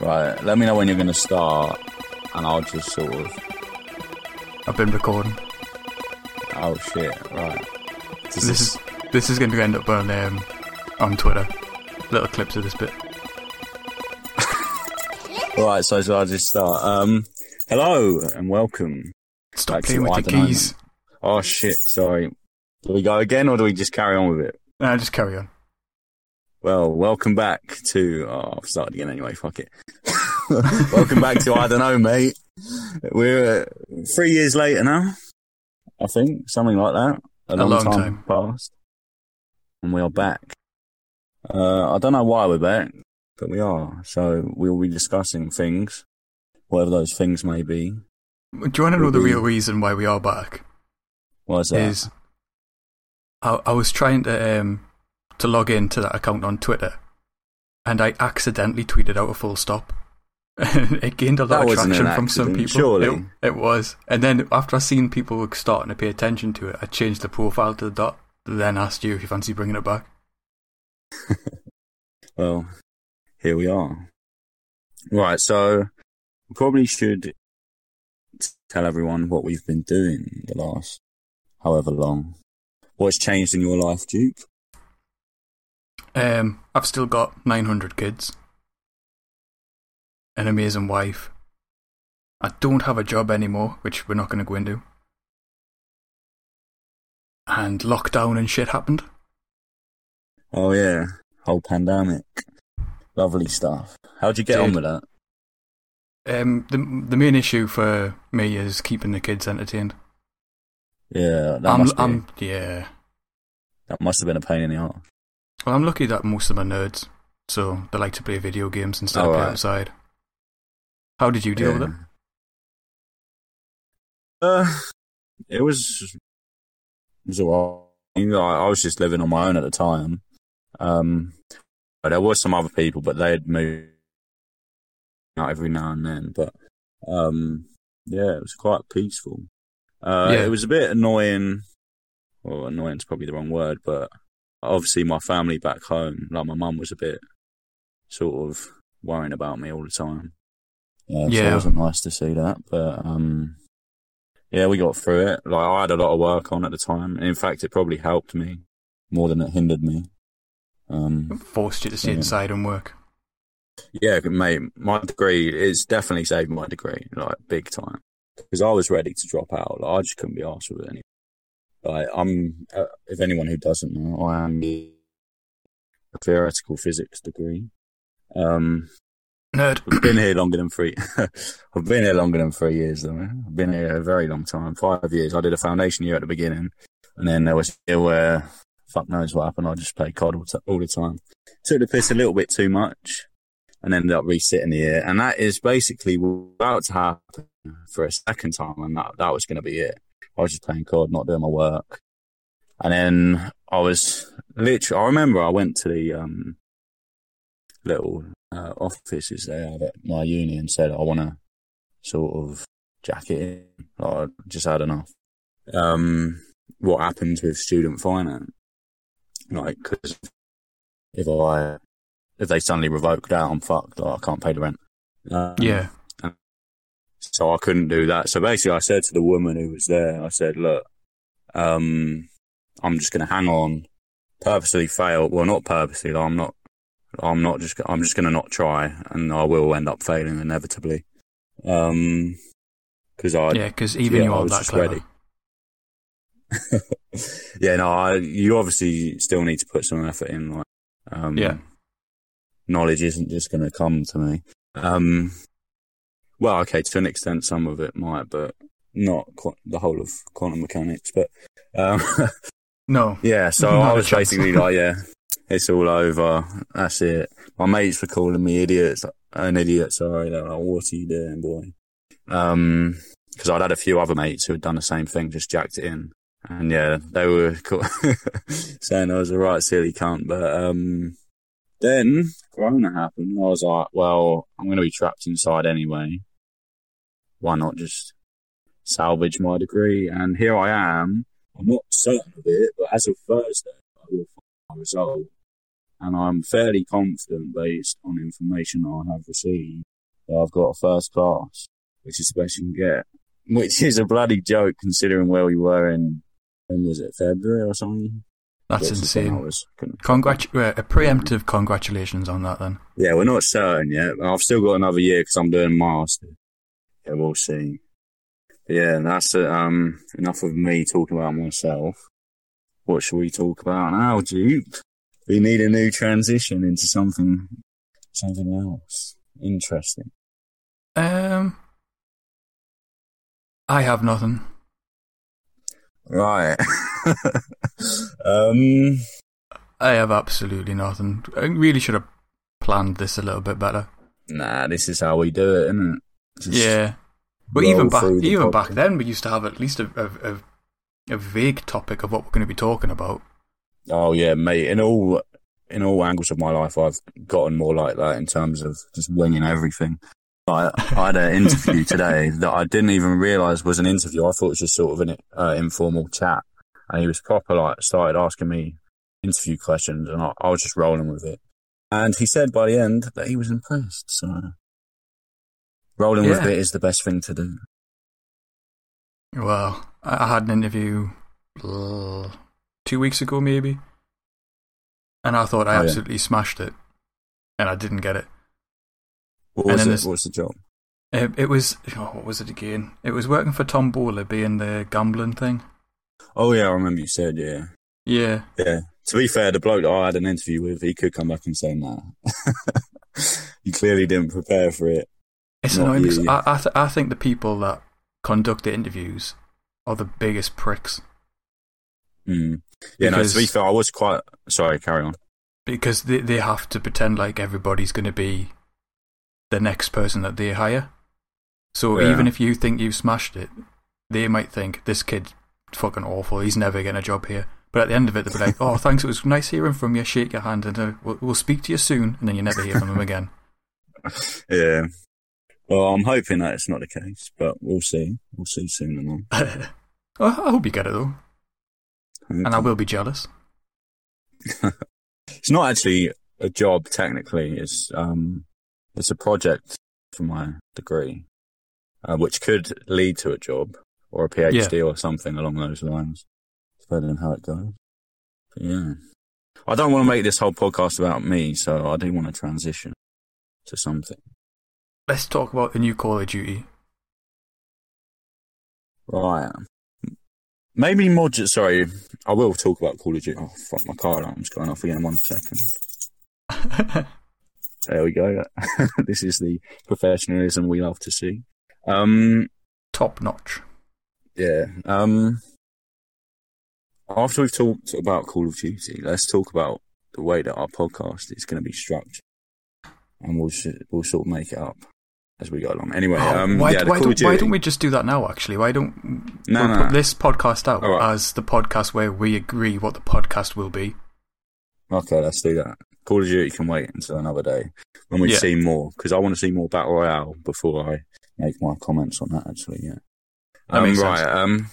Right, let me know when you're going to start, and I'll just sort of. I've been recording. Oh shit! Right. Does This is this is going to end up on um, on Twitter. Little clips of this bit. Right, so, so I'll just start. Um, hello and welcome. Stop Back to playing with I the Don't Know, keys. Oh shit! Sorry. Do we go again, or do we just carry on with it? Nah, just carry on. Well, welcome back to. Oh, I've started again anyway. Fuck it. welcome back to I don't know, mate. We're uh, three years later now. I think something like that. A, long, long time, time. passed, and we are back. Uh, I don't know why we're back, but we are. So we'll be discussing things, whatever those things may be. Do you want to know the real reason why we are back? What is that? Is I, I was trying to um to log into that account on Twitter, and I accidentally tweeted out a full stop. it gained a lot That of traction from some people. surely. It, it was, and then after I seen people were starting to pay attention to it, I changed the profile to the dot. Then asked you if you fancy bringing it back. Well, here we are. Right, so we probably should tell everyone what we've been doing the last however long. What's changed in your life, Duke? Um, I've still got 900 kids, an amazing wife. I don't have a job anymore, which we're not going to go into. And lockdown and shit happened. Oh yeah, whole pandemic. Lovely stuff. How'd you get Dude. on with that? Um, the the main issue for me is keeping the kids entertained. Yeah, that I'm, must be, I'm, yeah. that must have been a pain in the arse. Well, I'm lucky that most of them are nerds, so they like to play video games instead Oh, of play right. outside. How did you deal with it? Uh, it was it was alright. You know, I was just living on my own at the time. Um, but there were some other people, but they had moved out every now and then. But um, yeah, it was quite peaceful. Uh, Yeah. it was a bit annoying. Well, annoying's probably the wrong word, but obviously my family back home, like my mum, was a bit sort of worrying about me all the time. Yeah, so it wasn't nice to see that, but um, yeah, we got through it. Like I had a lot of work on at the time, and in fact, it probably helped me more than it hindered me. Um, Forced you to stay Yeah. inside and work. yeah, mate, my degree is definitely saved my degree, like big time, because I was ready to drop out. Like, I just couldn't be asked with it anymore. Like I'm, uh, if anyone who doesn't know, I am a theoretical physics degree. Um, Nerd. I've been here longer than three. I've been here longer than three years, though. I've been here a very long time, five years. I did a foundation year at the beginning, and then there was a where fuck knows what happened. I just played COD all, t- all the time. Took the piss a little bit too much, and ended up resitting the year. And that is basically about to happen for a second time, and that that was going to be it. I was just playing COD, not doing my work, and then I was literally. I remember I went to the um little uh, offices had at my uni and said, I want to sort of jack it in. Like, I just had enough. Um, what happens with student finance? Like, because if I, if they suddenly revoke that, I'm fucked. Like, I can't pay the rent. Um, Yeah. So I couldn't do that. So basically, I said to the woman who was there, I said, "Look, um, I'm just going to hang on, purposely fail. Well, not purposely. I'm not. I'm not just. I'm just going to not try, and I will end up failing inevitably. Um, because I, Yeah, because even yeah, you are that clever. ready. yeah, no, I, you obviously still need to put some effort in. Like, um, Yeah. knowledge isn't just going to come to me. Um, well, okay, to an extent, some of it might, but not qu- the whole of quantum mechanics. But um, No. yeah, so Not I was basically like, yeah, it's all over. That's it. My mates were calling me idiots, an idiot. Sorry, they were like, "What are you doing, boy?" Um, because I'd had a few other mates who had done the same thing, just jacked it in, and yeah, they were saying I was a right silly cunt. But um, then Corona happened. I was like, well, I'm going to be trapped inside anyway. Why not just salvage my degree? And here I am. I'm not certain of it, but as of Thursday, I will find my result. and I'm fairly confident based on information I have received that I've got a first class, which is the best you can get. Which is a bloody joke considering where we were in, when was it, February or something? That's Which is when I insane. was- Congratu- uh, a preemptive congratulations on that then. Yeah, we're not certain yet. I've still got another year because I'm doing master. Yeah, we'll see. But yeah, that's uh, um enough of me talking about myself. What should we talk about now, Duke? We need a new transition into something, something else interesting. Um, I have nothing. Right. um. I have absolutely nothing. I really should have planned this a little bit better. Nah, this is how we do it, isn't it? Yeah, but even back even back then, we used to have at least a a, a, a vague topic of what we're going to be talking about. Oh yeah, mate. In all in all angles of my life, I've gotten more like that in terms of just winging everything. I, I had an interview today that I didn't even realise was an interview. I thought it was just sort of an uh, informal chat, and he was proper like started asking me interview questions, and I, I was just rolling with it. And he said by the end that he was impressed. So rolling with it is the best thing to do. Well, I had an interview uh, two weeks ago, maybe, and I thought I Oh, yeah. absolutely smashed it, and I didn't get it. What was it? there's- What's the job? It, it was oh, what was it again? It was working for Tombola, being the gambling thing. Oh yeah, I remember you said yeah. Yeah, Yeah. To be fair, the bloke that I had an interview with, he could come back and say, nah. you clearly didn't prepare for it. It's Not annoying you, because. I I, th- I think the people that conduct the interviews are the biggest pricks Mm. Yeah, no, to be Because- fair, I was quite. Sorry, carry on. because they they have to pretend like everybody's going to be the next person that they hire. So Yeah. even if you think you've smashed it, they might think this kid's fucking awful. He's never getting a job here. But at the end of it, they'll be like, "Oh, thanks. It was nice hearing from you. Shake your hand, and uh, we'll, we'll speak to you soon." And then you never hear from them again. Yeah. Well, I'm hoping that it's not the case, but we'll see. We'll see soon enough. I hope you get it though, and I will be jealous. It's not actually a job technically. It's um, it's a project for my degree, uh, which could lead to a job or a PhD or something along those lines, depending on how it goes. But yeah, I don't want to make this whole podcast about me, so I do want to transition to something. Let's talk about the new Call of Duty. Right. Maybe. Ju- sorry, I will talk about Call of Duty. Oh fuck, my car alarm's going off again. One second. There we go. this is the professionalism we love to see. Um, Top notch. yeah. Um, after we've talked about Call of Duty, let's talk about the way that our podcast is going to be structured, and we'll we'll sort of make it up as we go along. Anyway, Oh, um, why, yeah, why, don't, why don't we just do that now? Actually, why don't No, we'll no, put this podcast out right. as the podcast where we agree what the podcast will be? Okay, let's do that. Call of Duty can wait until another day when we Yeah. see more, because I want to see more Battle Royale before I make my comments on that. Actually, yeah. That um, makes right. sense. Um,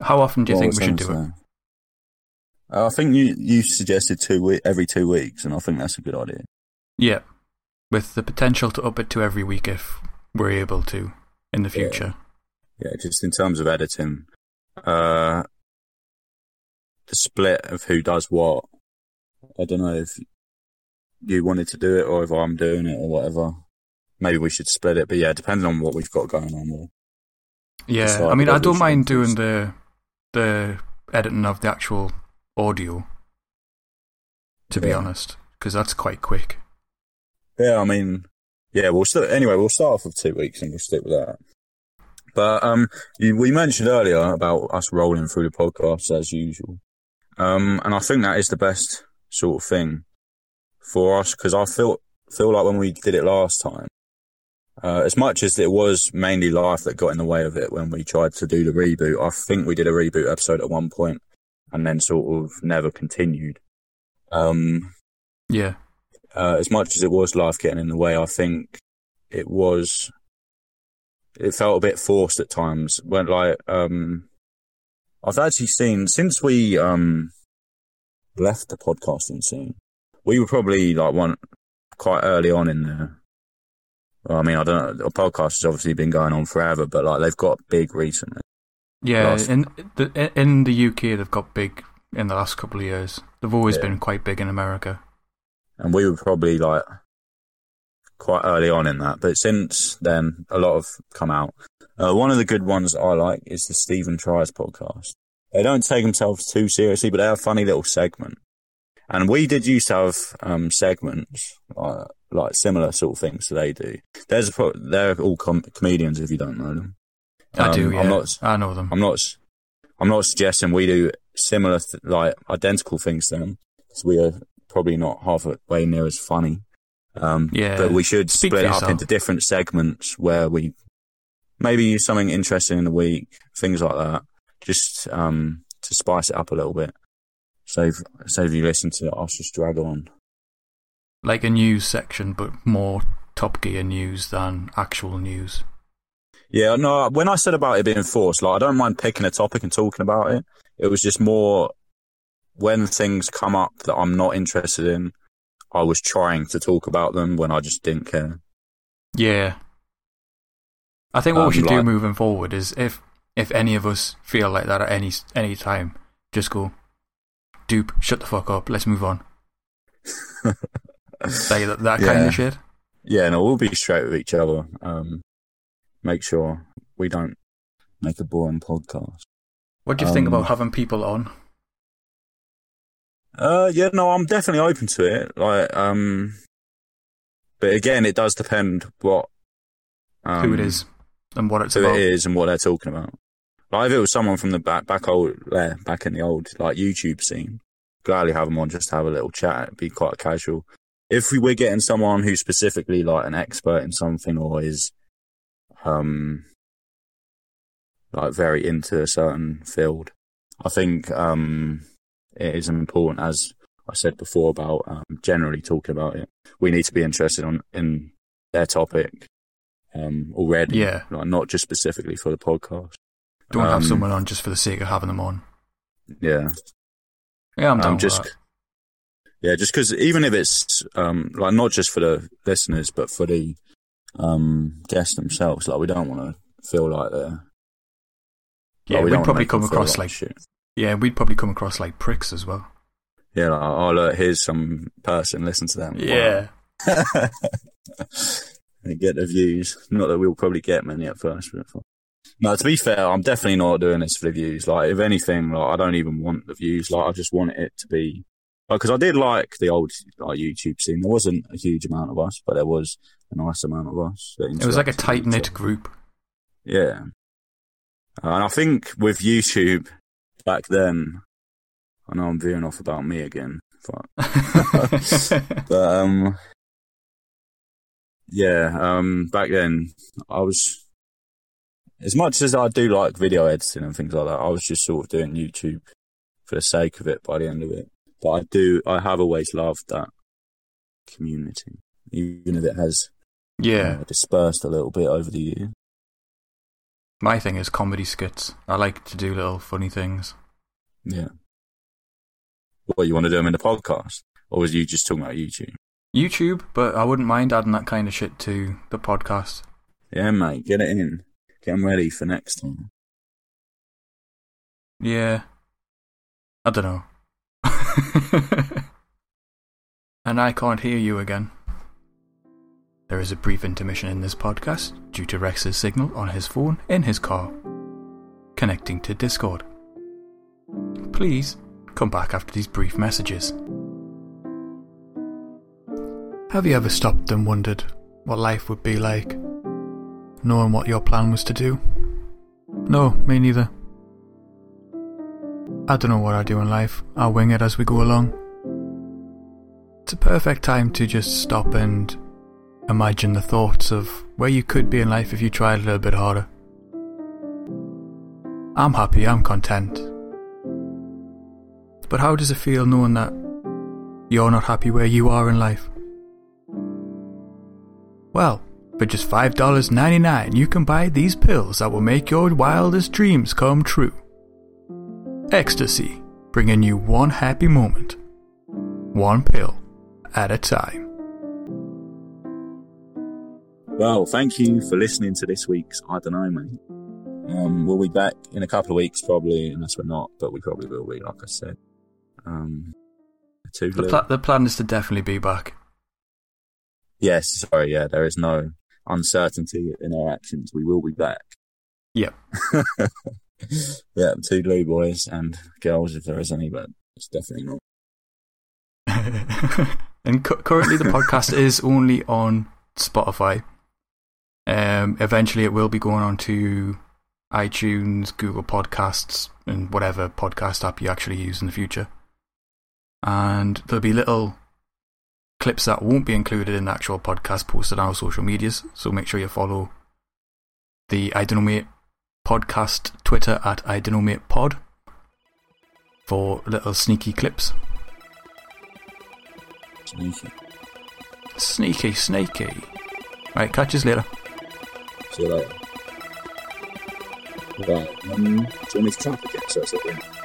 How often do you think we should do it? Uh, I think you you suggested two we- every two weeks, and I think that's a good idea. Yeah, with the potential to up it to every week if we're able to in the future. Yeah, just in terms of editing, uh, the split of who does what. I don't know if you wanted to do it or if I'm doing it or whatever. Maybe we should split it, but yeah, depending on what we've got going on. We'll, Yeah, I mean, I don't mind doing the the editing of the actual audio. To be honest, because that's quite quick. Yeah, I mean, yeah, we'll anyway. We'll start off with two weeks and we'll stick with that. But um, you, we mentioned earlier about us rolling through the podcast as usual, um, and I think that is the best sort of thing for us because I feel feel like when we did it last time, uh, as much as it was mainly life that got in the way of it when we tried to do the reboot, I think we did a reboot episode at one point and then sort of never continued. Um, Yeah, uh, as much as it was life getting in the way, I think it was. It felt a bit forced at times. When like, um, I've actually seen since we um left the podcasting scene. We were probably like one quite early on in the. Well, I mean, I don't know. The podcast has obviously been going on forever, but like they've got big recently. Yeah, Last- in the in the UK they've got big in the last couple of years. They've always Yeah. been quite big in America. And we were probably like quite early on in that. But since then, a lot have come out. Uh, one of the good ones I like is the Stephen Tries podcast. They don't take themselves too seriously, but they have a funny little segment. And we did used to have um, segments uh, like similar sort of things to they do. There's a pro- they're all com- comedians if you don't know them. I do, Um, yeah. I'm not I know them. I'm not. I'm not suggesting we do similar, th- like identical things to them. 'cause we are probably not halfway near as funny. Um, Yeah. but we should Speak split it up into different segments where we maybe use something interesting in the week, things like that, just um, to spice it up a little bit. Save, save you listen to us just drag on. Like a news section, but more Top Gear news than actual news. Yeah, no, when I said about it being forced, like I don't mind picking a topic and talking about it. It was just more when things come up that I'm not interested in, I was trying to talk about them when I just didn't care. Yeah. I think what Um, we should do moving forward is if if any of us feel like that at any any time, just go, dupe, shut the fuck up, let's move on. Say that, that kind Yeah. of shit. Yeah, no, we'll be straight with each other. Um, make sure we don't make a boring podcast. What do you think Um, about having people on? Uh, yeah, no, I'm definitely open to it. Like, um, but again, it does depend what um, who it is and what it's who about. it is and what they're talking about. Like if it was someone from the back, back old, there, back in the old like YouTube scene, gladly have them on just to have a little chat. It'd be quite casual. If we were getting someone who's specifically like an expert in something or is, um, like very into a certain field, I think um, it is important as I said before about um, generally talking about it. We need to be interested on in their topic um, already, Yeah. like not just specifically for the podcast. Don't have um, someone on just for the sake of having them on. Yeah, Yeah, I'm down um, with just that. yeah, just because even if it's um, like not just for the listeners but for the um, guests themselves, like we don't want to feel like they're Yeah, like, we we'd probably come across like shit. Yeah, we'd probably come across like pricks as well. Yeah, like, oh look, here's some person, listen to them. Yeah, Wow. and get the views. Not that we'll probably get many at first. But no, to be fair, I'm definitely not doing this for the views. Like, if anything, like I don't even want the views. Like, I just want it to be because I did like the old like YouTube scene. There wasn't a huge amount of us, but there was a nice amount of us. it was like a tight knit group. Yeah, Uh, and I think with YouTube back then, I know I'm veering off about me again. Fuck. But um, yeah, um, back then I was as much as I do like video editing and things like that. I was just sort of doing YouTube for the sake of it. By the end of it, but I do, I have always loved that community, even if it has yeah, uh, dispersed a little bit over the year. My thing is comedy skits. I like to do little funny things. Yeah. What you want to do them in the podcast, or was you just talking about YouTube? YouTube, but I wouldn't mind adding that kind of shit to the podcast. Yeah, mate, get it in. Get 'em ready for next time. Yeah. I don't know. and I can't hear you again. There is a brief intermission in this podcast due to Rex's signal on his phone in his car, connecting to Discord. Please come back after these brief messages. Have you ever stopped and wondered what life would be like, knowing what your plan was to do? No, me neither. I don't know what I do in life. I'll wing it as we go along. It's a perfect time to just stop and imagine the thoughts of where you could be in life if you tried a little bit harder. I'm happy, I'm content. But how does it feel knowing that you're not happy where you are in life? Well, for just $5.99, you can buy these pills that will make your wildest dreams come true. Ecstasy, bringing you one happy moment one pill at a time. Well, thank you for listening to this week's I don't know, mate. Um, we'll be back in a couple of weeks, probably, unless we're not, but we probably will be, like I said. Um, the, pl- the plan is to definitely be back. Yes, sorry, yeah, there is no uncertainty in our actions. We will be back. Yep. yeah, two blue boys and girls, if there is any, but it's definitely not. and cu- currently, the podcast is only on Spotify. Um, eventually, it will be going on to iTunes, Google Podcasts, and whatever podcast app you actually use in the future. And there'll be little clips that won't be included in the actual podcast posted on our social medias. So make sure you follow the I Don't Know Mate podcast Twitter at I Don't Know Mate Pod for little sneaky clips. Sneaky. Sneaky, sneaky. Right, catch us you later. Um, do you want me to to get so it's